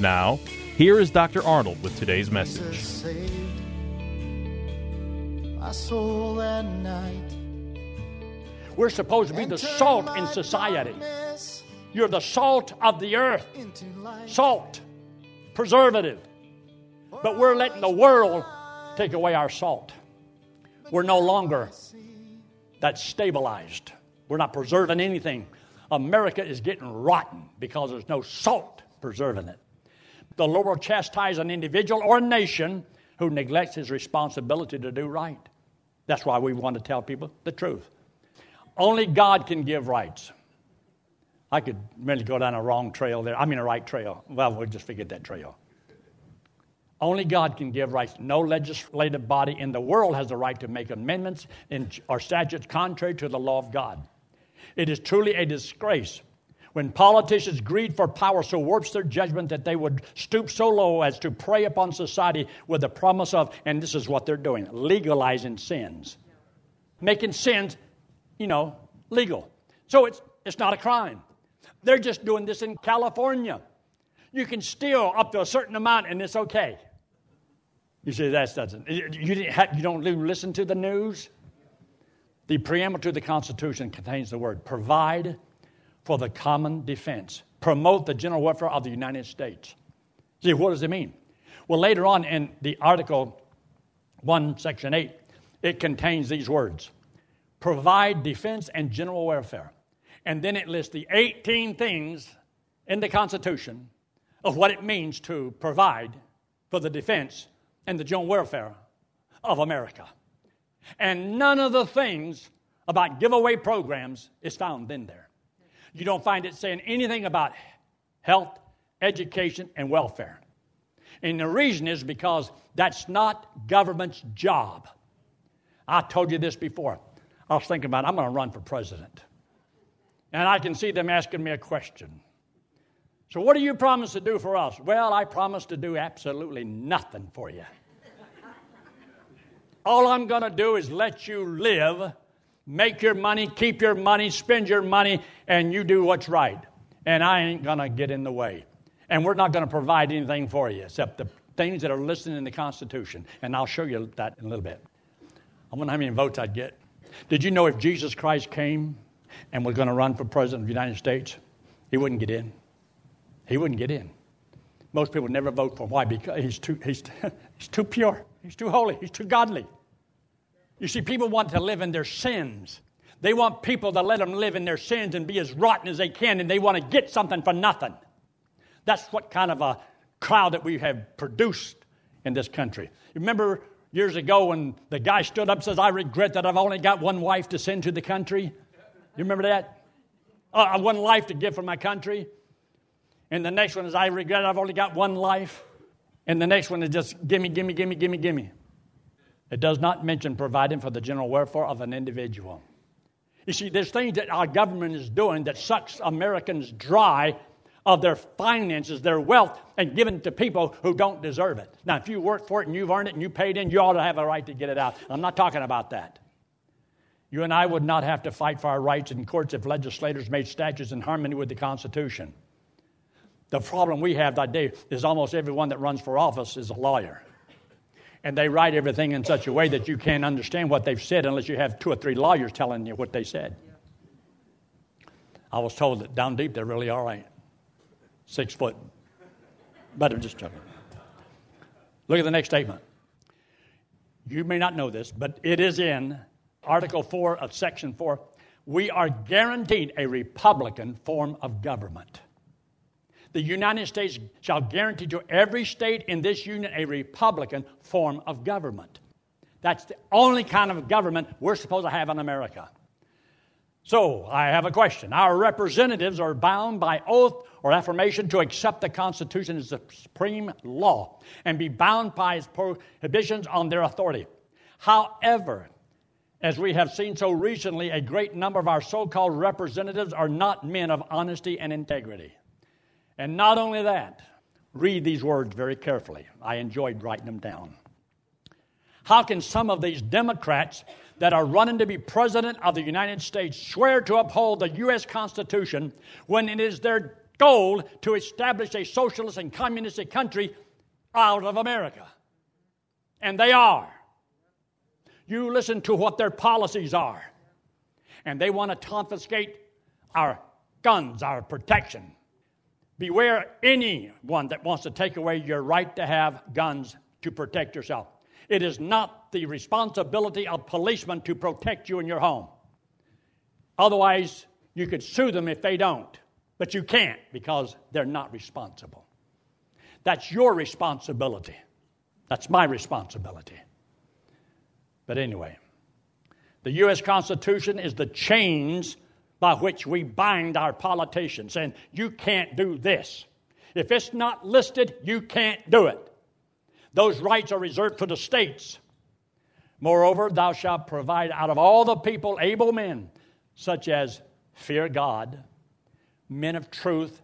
Now, here is Dr. Arnold with today's message. saved my soul that night. We're supposed to be the salt in society. You're the salt of the earth. Into life. Salt, preservative. But we're letting the world take away our salt. We're no longer that stabilized. We're not preserving anything. America is getting rotten because there's no salt preserving it. The Lord will chastise an individual or a nation who neglects his responsibility to do right. That's why we want to tell people the truth. Only God can give rights. I could really go down a wrong trail there. I mean, a right trail. Well, we'll just forget that trail. Only God can give rights. No legislative body in the world has the right to make amendments in, or statutes contrary to the law of God. It is truly a disgrace when politicians' greed for power so warps their judgment that they would stoop so low as to prey upon society with the promise of, and this is what they're doing, legalizing sins. Making sins, you know, legal. So it's, it's not a crime. They're just doing this in California. You can steal up to a certain amount and it's okay. You say that doesn't. You, didn't have, you don't listen to the news? The preamble to the Constitution contains the word provide for the common defense, promote the general welfare of the United States. See, what does it mean? Well, later on in the Article 1, Section 8, it contains these words provide defense and general welfare. And then it lists the 18 things in the Constitution of what it means to provide for the defense and the general welfare of America. And none of the things about giveaway programs is found in there. You don't find it saying anything about health, education, and welfare. And the reason is because that's not government's job. I told you this before. I was thinking about I'm going to run for president. And I can see them asking me a question. So, what do you promise to do for us? Well, I promise to do absolutely nothing for you. All I'm going to do is let you live, make your money, keep your money, spend your money, and you do what's right. And I ain't going to get in the way. And we're not going to provide anything for you except the things that are listed in the Constitution. And I'll show you that in a little bit. I wonder how many votes I'd get. Did you know if Jesus Christ came and was going to run for president of the United States, he wouldn't get in? He wouldn't get in. Most people never vote for him. Why? Because he's too, he's, he's too pure. He's too holy. He's too godly. You see, people want to live in their sins. They want people to let them live in their sins and be as rotten as they can, and they want to get something for nothing. That's what kind of a crowd that we have produced in this country. Remember years ago when the guy stood up and says, I regret that I've only got one wife to send to the country? You remember that? Uh, one life to give for my country. And the next one is, I regret I've only got one life. And the next one is just, gimme, gimme, gimme, gimme, gimme. It does not mention providing for the general welfare of an individual. You see, there's things that our government is doing that sucks Americans dry of their finances, their wealth, and giving to people who don't deserve it. Now, if you work for it and you've earned it and you paid in, you ought to have a right to get it out. I'm not talking about that. You and I would not have to fight for our rights in courts if legislators made statutes in harmony with the Constitution. The problem we have today is almost everyone that runs for office is a lawyer. And they write everything in such a way that you can't understand what they've said unless you have two or three lawyers telling you what they said. I was told that down deep they're really all right. Six foot. But I'm just joking. Look at the next statement. You may not know this, but it is in Article 4 of Section 4. We are guaranteed a Republican form of government. The United States shall guarantee to every state in this union a Republican form of government. That's the only kind of government we're supposed to have in America. So, I have a question. Our representatives are bound by oath or affirmation to accept the Constitution as the supreme law and be bound by its prohibitions on their authority. However, as we have seen so recently, a great number of our so called representatives are not men of honesty and integrity. And not only that, read these words very carefully. I enjoyed writing them down. How can some of these Democrats that are running to be president of the United States swear to uphold the U.S. Constitution when it is their goal to establish a socialist and communist country out of America? And they are. You listen to what their policies are. And they want to confiscate our guns, our protection. Beware anyone that wants to take away your right to have guns to protect yourself. It is not the responsibility of policemen to protect you in your home. Otherwise, you could sue them if they don't. But you can't because they're not responsible. That's your responsibility. That's my responsibility. But anyway, the U.S. Constitution is the chains by which we bind our politicians, and you can't do this. If it's not listed, you can't do it. Those rights are reserved for the states. Moreover, thou shalt provide out of all the people able men, such as fear God, men of truth,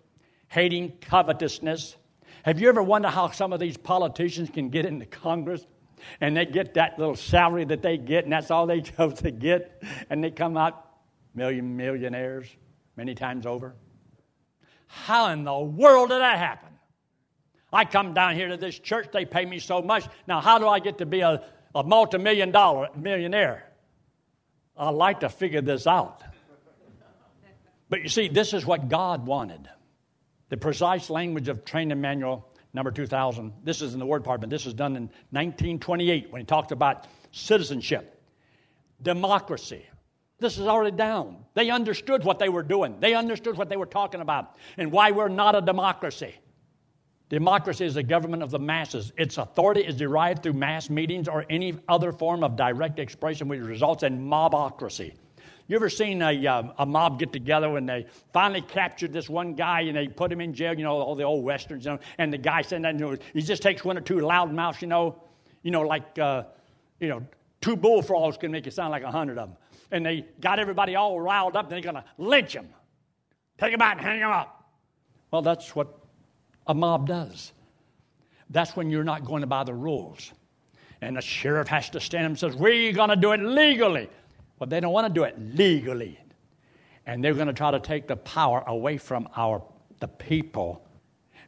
hating covetousness. Have you ever wondered how some of these politicians can get into Congress and they get that little salary that they get, and that's all they chose to get, and they come out million millionaires many times over? How in the world did that happen? I come down here to this church, they pay me so much. Now, how do I get to be a, a multi million dollar millionaire? I'd like to figure this out. But you see, this is what God wanted. The precise language of training manual number 2000. This is in the War Department. This is done in 1928 when he talked about citizenship, democracy. This is already down. They understood what they were doing, they understood what they were talking about, and why we're not a democracy. Democracy is the government of the masses. Its authority is derived through mass meetings or any other form of direct expression which results in mobocracy. You ever seen a, uh, a mob get together when they finally captured this one guy and they put him in jail? You know, all the old westerns, you know, and the guy said that you know, he just takes one or two loudmouths, you know, you know, like uh, you know, two bullfrogs can make it sound like a hundred of them. And they got everybody all riled up. They're going to lynch him, take him out, and hang him up. Well, that's what a mob does. That's when you're not going by the rules. And the sheriff has to stand and says, We're going to do it legally. Well, they don't want to do it legally. And they're going to try to take the power away from our the people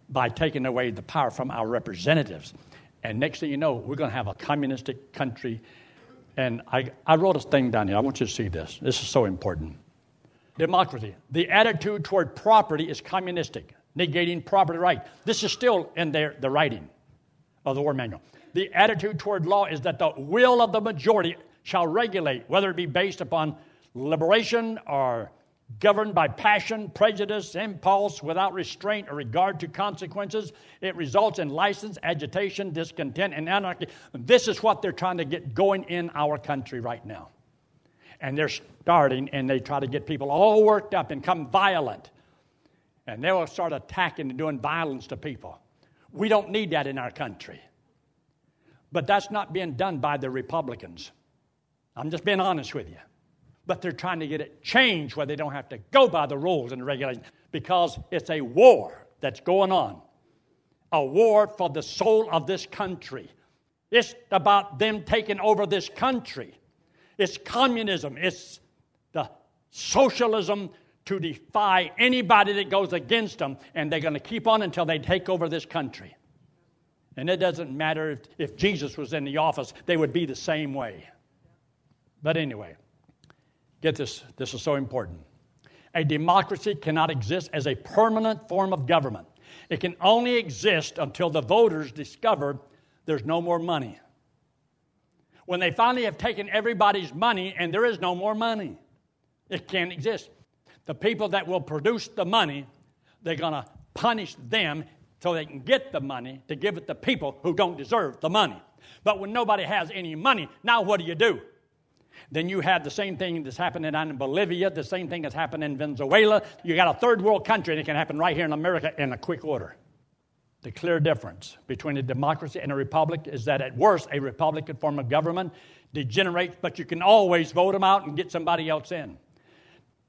by taking away the power from our representatives. And next thing you know, we're going to have a communistic country. And I, I wrote a thing down here. I want you to see this. This is so important. Democracy. The attitude toward property is communistic negating property right. This is still in their, the writing of the War Manual. The attitude toward law is that the will of the majority shall regulate, whether it be based upon liberation or governed by passion, prejudice, impulse, without restraint or regard to consequences. It results in license, agitation, discontent, and anarchy. This is what they're trying to get going in our country right now. And they're starting and they try to get people all worked up and come violent and they will start attacking and doing violence to people. We don't need that in our country. But that's not being done by the Republicans. I'm just being honest with you. But they're trying to get it changed where they don't have to go by the rules and the regulations because it's a war that's going on. A war for the soul of this country. It's about them taking over this country. It's communism. It's the socialism to defy anybody that goes against them, and they're going to keep on until they take over this country. And it doesn't matter if, if Jesus was in the office, they would be the same way. But anyway, get this, this is so important. A democracy cannot exist as a permanent form of government. It can only exist until the voters discover there's no more money. When they finally have taken everybody's money and there is no more money, it can't exist. The people that will produce the money, they're going to punish them so they can get the money to give it to people who don't deserve the money. But when nobody has any money, now what do you do? Then you have the same thing that's happening in Bolivia, the same thing that's happening in Venezuela. You got a third world country, and it can happen right here in America in a quick order. The clear difference between a democracy and a republic is that at worst, a Republican form of government degenerates, but you can always vote them out and get somebody else in.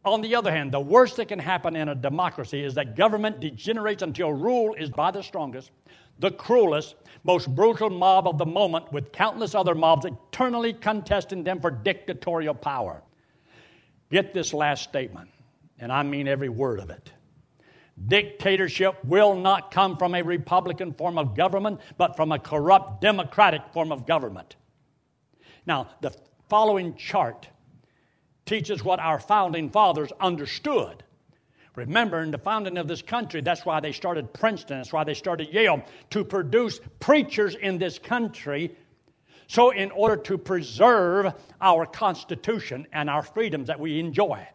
On the other hand, the worst that can happen in a democracy is that government degenerates until rule is by the strongest, the cruelest, most brutal mob of the moment, with countless other mobs eternally contesting them for dictatorial power. Get this last statement, and I mean every word of it. Dictatorship will not come from a Republican form of government, but from a corrupt Democratic form of government. Now, the following chart teaches what our founding fathers understood. Remember, in the founding of this country, that's why they started Princeton, that's why they started Yale, to produce preachers in this country. So, in order to preserve our Constitution and our freedoms that we enjoy,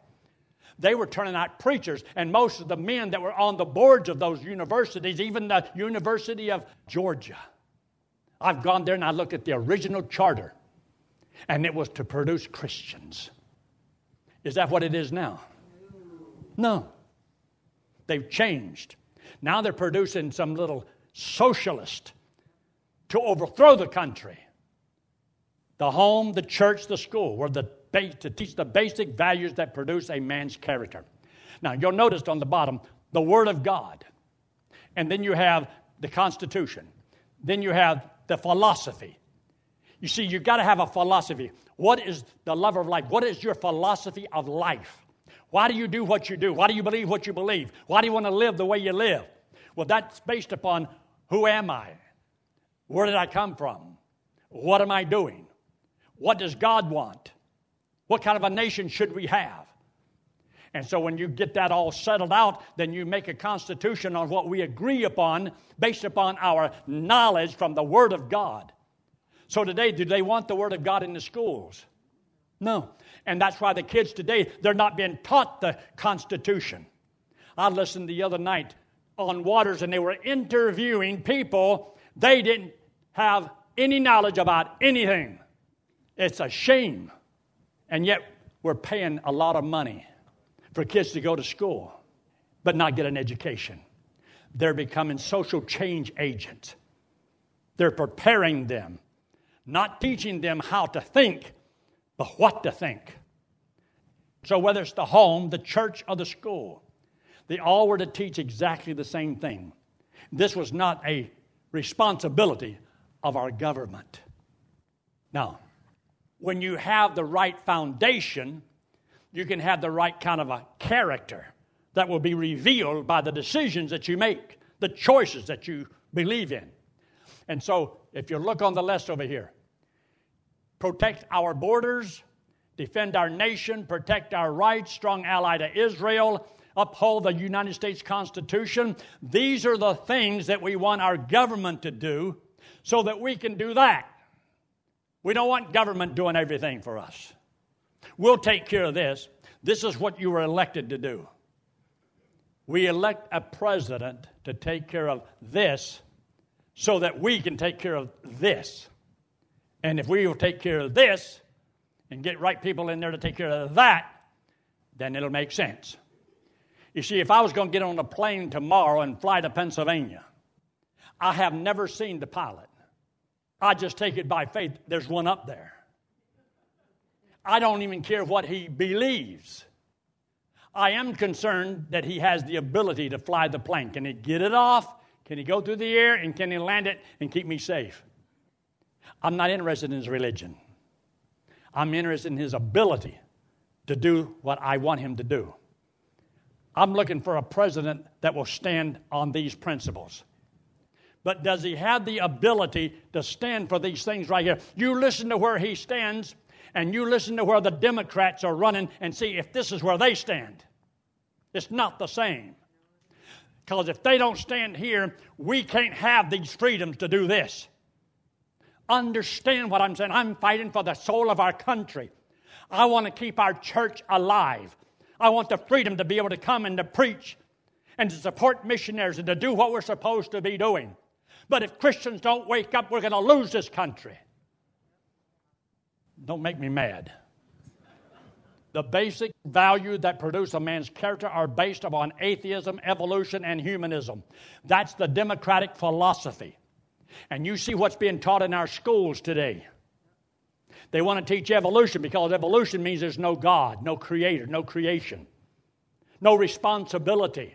they were turning out preachers, and most of the men that were on the boards of those universities, even the University of Georgia, I've gone there and I looked at the original charter, and it was to produce Christians. Is that what it is now? No. They've changed. Now they're producing some little socialist to overthrow the country. The home, the church, the school were the to teach the basic values that produce a man's character. Now, you'll notice on the bottom the Word of God, and then you have the Constitution, then you have the philosophy. You see, you've got to have a philosophy. What is the love of life? What is your philosophy of life? Why do you do what you do? Why do you believe what you believe? Why do you want to live the way you live? Well, that's based upon who am I? Where did I come from? What am I doing? What does God want? What kind of a nation should we have? And so when you get that all settled out, then you make a constitution on what we agree upon based upon our knowledge from the Word of God. So today, do they want the Word of God in the schools? No. And that's why the kids today, they're not being taught the Constitution. I listened the other night on Watters and they were interviewing people. They didn't have any knowledge about anything. It's a shame. And yet, we're paying a lot of money for kids to go to school but not get an education. They're becoming social change agents. They're preparing them, not teaching them how to think, but what to think. So, whether it's the home, the church, or the school, they all were to teach exactly the same thing. This was not a responsibility of our government. Now, when you have the right foundation, you can have the right kind of a character that will be revealed by the decisions that you make, the choices that you believe in. And so, if you look on the list over here, protect our borders, defend our nation, protect our rights, strong ally to Israel, uphold the United States Constitution. These are the things that we want our government to do so that we can do that. We don't want government doing everything for us. We'll take care of this. This is what you were elected to do. We elect a president to take care of this so that we can take care of this. And if we will take care of this and get right people in there to take care of that, then it'll make sense. You see, if I was going to get on a plane tomorrow and fly to Pennsylvania, I have never seen the pilot. I just take it by faith. There's one up there. I don't even care what he believes. I am concerned that he has the ability to fly the plane. Can he get it off? Can he go through the air? And can he land it and keep me safe? I'm not interested in his religion. I'm interested in his ability to do what I want him to do. I'm looking for a president that will stand on these principles. But does he have the ability to stand for these things right here? You listen to where he stands, and you listen to where the Democrats are running and see if this is where they stand. It's not the same. Because if they don't stand here, we can't have these freedoms to do this. understand what I'm saying. I'm fighting for the soul of our country. I want to keep our church alive. I want the freedom to be able to come and to preach and to support missionaries and to do what we're supposed to be doing. But if Christians don't wake up, we're going to lose this country. Don't make me mad. The basic values that produce a man's character are based upon atheism, evolution, and humanism. That's the democratic philosophy. And you see what's being taught in our schools today. They want to teach evolution because evolution means there's no God, no creator, no creation, no responsibility.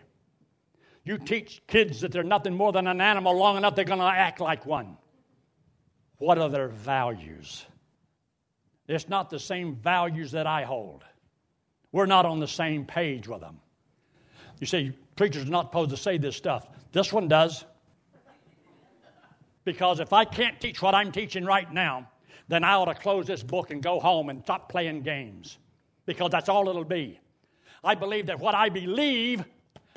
You teach kids that they're nothing more than an animal long enough, they're going to act like one. What are their values? It's not the same values that I hold. We're not on the same page with them. You say, preachers are not supposed to say this stuff. This one does. Because if I can't teach what I'm teaching right now, then I ought to close this book and go home and stop playing games. Because that's all it'll be. I believe that what I believe,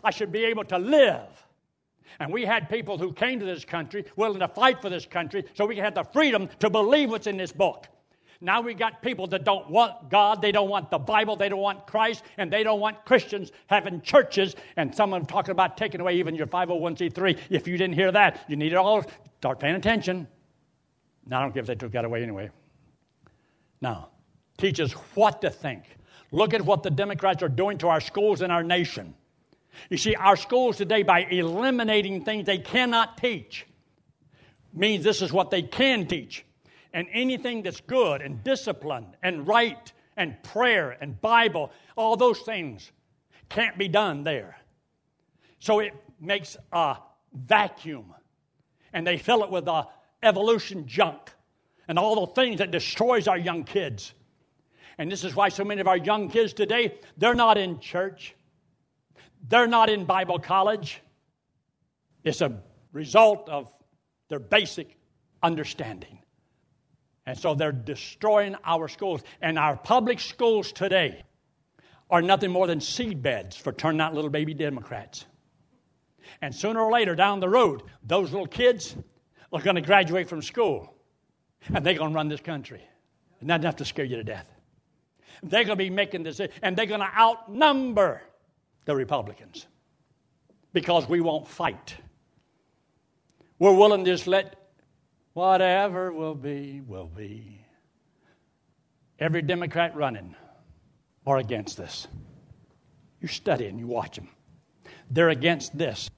I should be able to live. And we had people who came to this country willing to fight for this country so we have the freedom to believe what's in this book. Now we got people that don't want God, they don't want the Bible, they don't want Christ, and they don't want Christians having churches. And someone talking about taking away even your 501c3. If you didn't hear that, you need it all. Start paying attention. Now I don't care if they took that away anyway. Now, teach us what to think. Look at what the Democrats are doing to our schools and our nation. You see, our schools today, by eliminating things they cannot teach, means this is what they can teach and anything that's good and discipline and right and prayer and Bible, all those things can't be done there. So it makes a vacuum, and they fill it with the evolution junk and all the things that destroys our young kids. And this is why so many of our young kids today, they're not in church. They're not in Bible college. It's a result of their basic understanding. And so they're destroying our schools. And our public schools today are nothing more than seed beds for turning out little baby Democrats. And sooner or later down the road, those little kids are going to graduate from school and they're going to run this country. And not enough to scare you to death. They're going to be making this, and they're going to outnumber the Republicans because we won't fight. We're willing to just let Whatever will be, will be. Every Democrat running are against this. You study and you watch them. They're against this.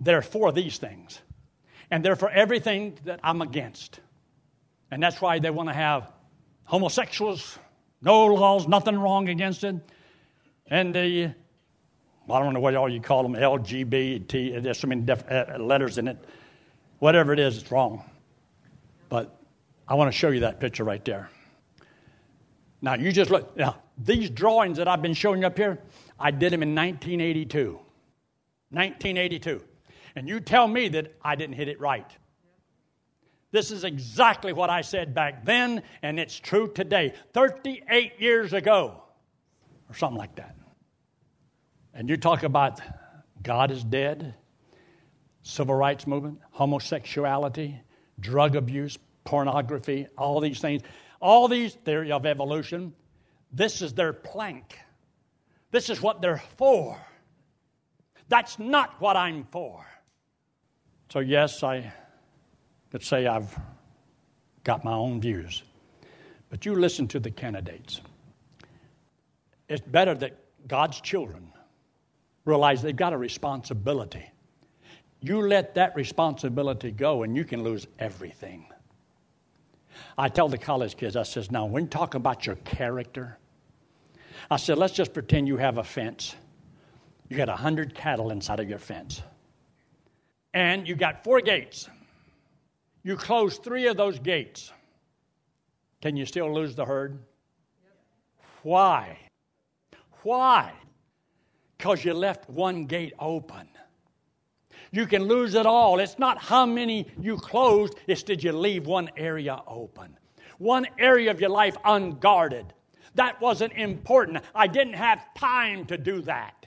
They're for these things. And they're for everything that I'm against. And that's why they want to have homosexuals, no laws, nothing wrong against it. And the, I don't know what all you call them, LGBT, there's so many uh, letters in it. Whatever it is, it's wrong. But I want to show you that picture right there. Now, you just look. Now, these drawings that I've been showing up here, I did them in 1982. 1982. And you tell me that I didn't hit it right. This is exactly what I said back then, and it's true today. 38 years ago, or something like that. And you talk about God is dead, civil rights movement, homosexuality, drug abuse, pornography, all these things, all these theory of evolution, this is their plank. This is what they're for. That's not what I'm for. So, yes, I could say I've got my own views. But you listen to the candidates. It's better that God's children realize they've got a responsibility you let that responsibility go and you can lose everything. I tell the college kids, I says, now when you talk about your character, I said, let's just pretend you have a fence. You got a hundred cattle inside of your fence. And you got four gates. You close three of those gates. Can you still lose the herd? Why? Why? Because you left one gate open. You can lose it all. It's not how many you closed, it's did you leave one area open, one area of your life unguarded. That wasn't important. I didn't have time to do that.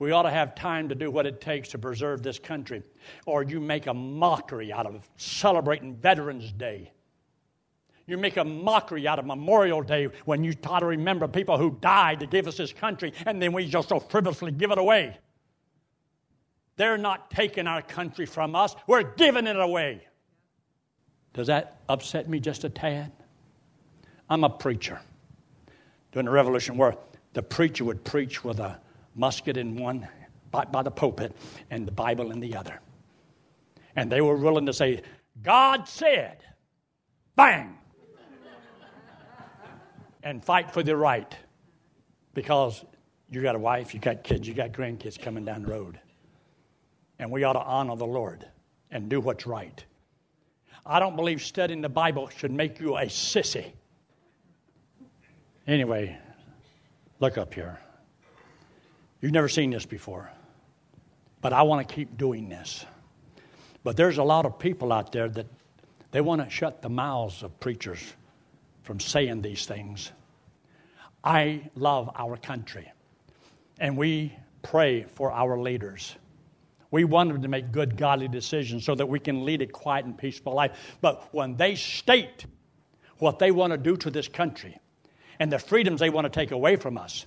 We ought to have time to do what it takes to preserve this country. Or you make a mockery out of celebrating Veterans Day. You make a mockery out of Memorial Day when you try to remember people who died to give us this country, and then we just so frivolously give it away. They're not taking our country from us, we're giving it away. Does that upset me just a tad? I'm a preacher. During the Revolution War, the preacher would preach with a musket in one by, by the pulpit and the Bible in the other. And they were willing to say, God said, bang, and fight for the right because you got a wife, you got kids, you got grandkids coming down the road. And we ought to honor the Lord and do what's right. I don't believe studying the Bible should make you a sissy. Anyway, look up here. You've never seen this before, but I want to keep doing this. But there's a lot of people out there that they want to shut the mouths of preachers from saying these things. I love our country, and we pray for our leaders. We want them to make good, godly decisions so that we can lead a quiet and peaceful life. But when they state what they want to do to this country and the freedoms they want to take away from us,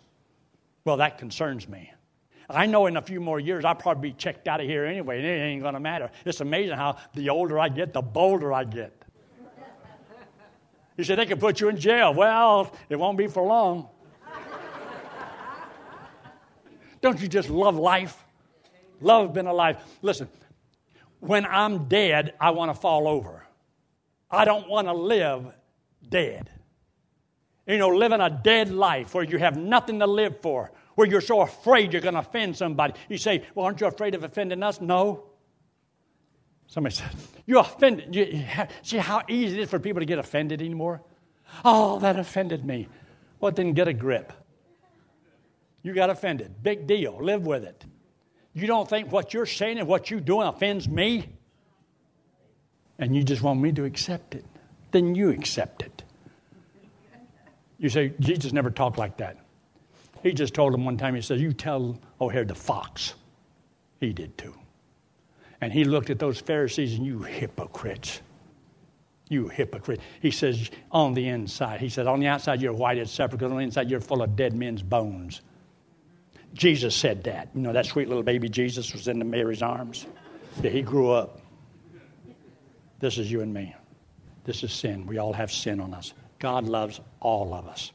well, that concerns me. I know in a few more years I'll probably be checked out of here anyway, and it ain't going to matter. It's amazing how the older I get, the bolder I get. You said they can put you in jail. Well, it won't be for long. Don't you just love life? Love been alive. Listen, when I'm dead, I want to fall over. I don't want to live dead. You know, living a dead life where you have nothing to live for, where you're so afraid you're going to offend somebody. You say, Well, aren't you afraid of offending us? No. Somebody said, You're offended. You, see how easy it is for people to get offended anymore? Oh, that offended me. Well, then get a grip. You got offended. Big deal. Live with it. You don't think what you're saying and what you're doing offends me? And you just want me to accept it. Then you accept it. You say, Jesus never talked like that. He just told him one time, he said, You tell O'Hare the fox. He did too. And he looked at those Pharisees and you hypocrites. You hypocrite. He says, on the inside. He said, on the outside you're white as sepulchre, on the inside you're full of dead men's bones. Jesus said that. You know, that sweet little baby Jesus was in Mary's arms. Yeah, he grew up. This is you and me. This is sin. We all have sin on us. God loves all of us.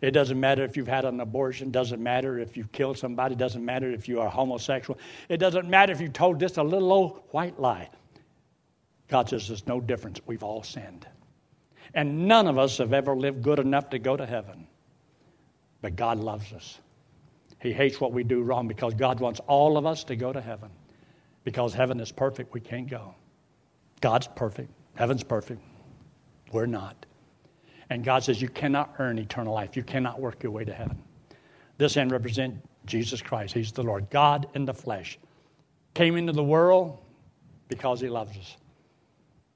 It doesn't matter if you've had an abortion, doesn't matter if you've killed somebody, doesn't matter if you are homosexual, it doesn't matter if you told just a little old white lie. God says there's no difference. We've all sinned. And none of us have ever lived good enough to go to heaven. But God loves us. He hates what we do wrong because God wants all of us to go to heaven. Because heaven is perfect, we can't go. God's perfect, heaven's perfect. We're not. And God says you cannot earn eternal life. You cannot work your way to heaven. This end represents Jesus Christ. He's the Lord. God in the flesh came into the world because he loves us.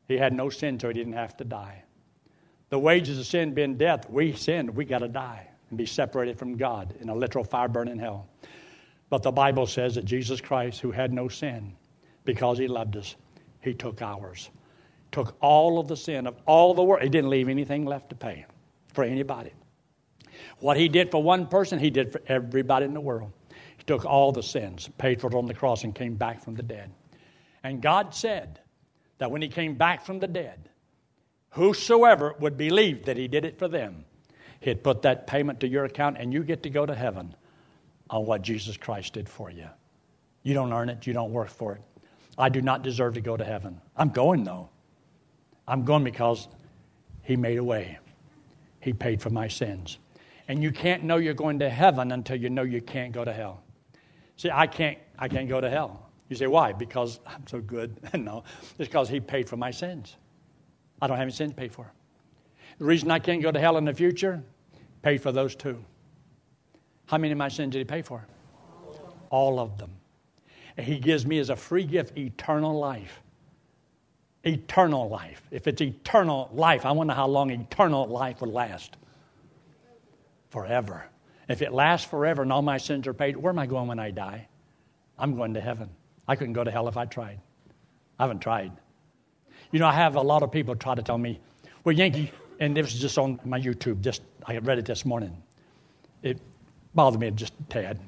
He had no sin, so he didn't have to die. The wages of sin being death, we sinned, we got to die and be separated from God in a literal fire burning hell. But the Bible says that Jesus Christ, who had no sin, because he loved us, he took ours. Took all of the sin of all the world. He didn't leave anything left to pay for anybody. What he did for one person, he did for everybody in the world. He took all the sins, paid for it on the cross, and came back from the dead. And God said that when he came back from the dead, whosoever would believe that he did it for them, He'd put that payment to your account, and you get to go to heaven on what Jesus Christ did for you. You don't earn it, you don't work for it. I do not deserve to go to heaven. I'm going, though. I'm going because He made a way, He paid for my sins. And you can't know you're going to heaven until you know you can't go to hell. See, I can't, I can't go to hell. You say, why? Because I'm so good. no, it's because He paid for my sins. I don't have any sins paid for. The reason I can't go to hell in the future paid for those two. How many of my sins did he pay for? All of them. And he gives me as a free gift eternal life. Eternal life. If it's eternal life, I wonder how long eternal life would last. Forever. If it lasts forever and all my sins are paid, where am I going when I die? I'm going to heaven. I couldn't go to hell if I tried. I haven't tried. You know, I have a lot of people try to tell me, well, Yankee, and this was just on my YouTube, just I read it this morning. It bothered me just a tad,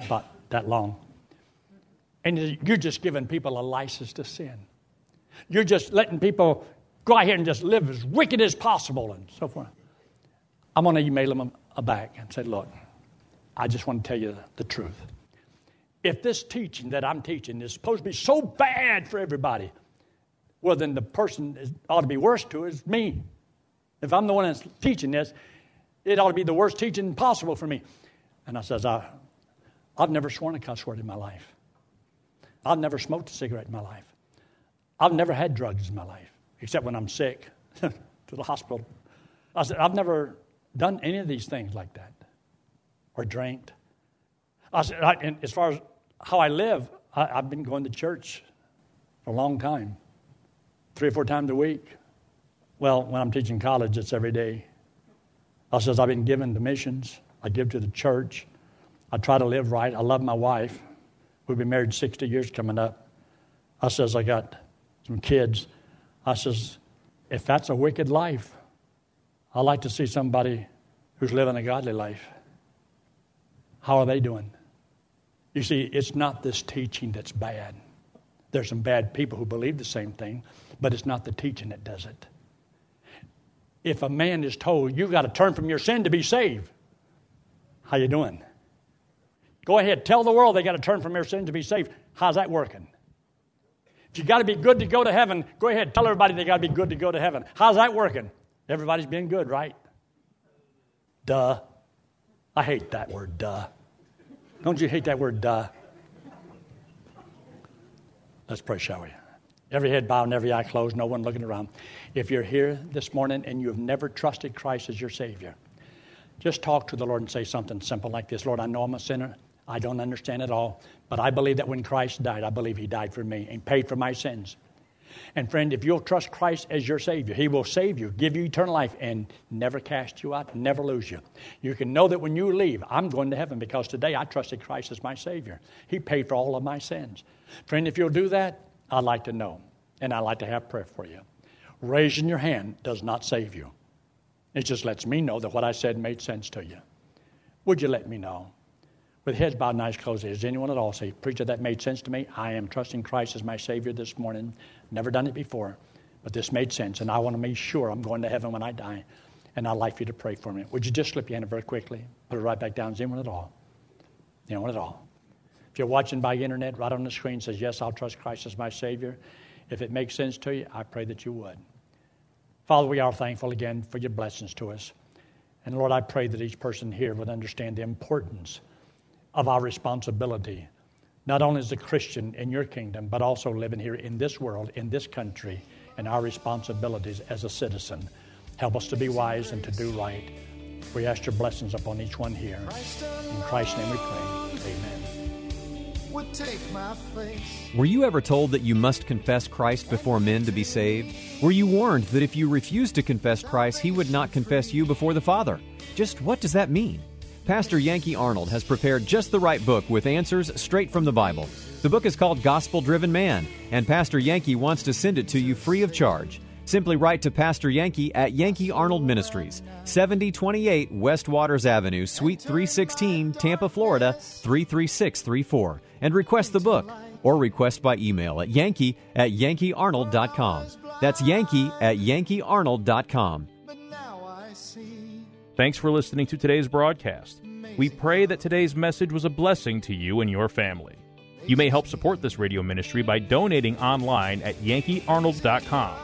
about that long. And you're just giving people a license to sin. You're just letting people go out here and just live as wicked as possible and so forth. I'm going to email them a back and say, look, I just want to tell you the truth. If this teaching that I'm teaching is supposed to be so bad for everybody, well, then the person ought to be worse to is me. If I'm the one that's teaching this, it ought to be the worst teaching possible for me. And I says, I, I've never sworn a cuss word in my life. I've never smoked a cigarette in my life. I've never had drugs in my life, except when I'm sick to the hospital. I said, I've never done any of these things like that or drank. I said, I, as far as how I live, I, I've been going to church for a long time, three or four times a week. Well, when I'm teaching college, it's every day. I says, I've been given to missions. I give to the church. I try to live right. I love my wife. We've been married 60 years coming up. I says, I got some kids. I says, if that's a wicked life, I like to see somebody who's living a godly life. How are they doing? You see, it's not this teaching that's bad. There's some bad people who believe the same thing, but it's not the teaching that does it. If a man is told you've got to turn from your sin to be saved, how you doing? Go ahead, tell the world they got to turn from their sin to be saved. How's that working? If you got to be good to go to heaven, go ahead, tell everybody they got to be good to go to heaven. How's that working? Everybody's being good, right? Duh. I hate that word, duh. Don't you hate that word, duh? Let's pray, shall we? Every head bowed and every eye closed, no one looking around. If you're here this morning and you have never trusted Christ as your Savior, just talk to the Lord and say something simple like this Lord, I know I'm a sinner. I don't understand it all, but I believe that when Christ died, I believe He died for me and paid for my sins. And friend, if you'll trust Christ as your Savior, He will save you, give you eternal life, and never cast you out, never lose you. You can know that when you leave, I'm going to heaven because today I trusted Christ as my Savior. He paid for all of my sins. Friend, if you'll do that, I'd like to know, and I'd like to have prayer for you. Raising your hand does not save you. It just lets me know that what I said made sense to you. Would you let me know? With heads bowed and eyes closed, does anyone at all say, Preacher, that made sense to me? I am trusting Christ as my Savior this morning. Never done it before, but this made sense, and I want to make sure I'm going to heaven when I die. And I'd like for you to pray for me. Would you just slip your hand very quickly? Put it right back down. Is anyone at all? Anyone at all? If you're watching by internet, right on the screen says, Yes, I'll trust Christ as my Savior. If it makes sense to you, I pray that you would. Father, we are thankful again for your blessings to us. And Lord, I pray that each person here would understand the importance of our responsibility, not only as a Christian in your kingdom, but also living here in this world, in this country, and our responsibilities as a citizen. Help us to be wise and to do right. We ask your blessings upon each one here. In Christ's name we pray. Amen. Were you ever told that you must confess Christ before men to be saved? Were you warned that if you refused to confess Christ, he would not confess you before the Father? Just what does that mean? Pastor Yankee Arnold has prepared just the right book with answers straight from the Bible. The book is called Gospel Driven Man, and Pastor Yankee wants to send it to you free of charge. Simply write to Pastor Yankee at Yankee Arnold Ministries, 7028 West Waters Avenue, Suite 316, Tampa, Florida 33634, and request the book or request by email at yankee at yankeearnold.com. That's yankee at yankeearnold.com. Thanks for listening to today's broadcast. We pray that today's message was a blessing to you and your family. You may help support this radio ministry by donating online at yankeearnold.com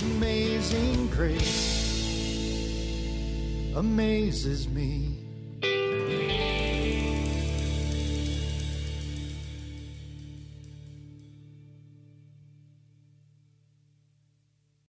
Amazing grace amazes me.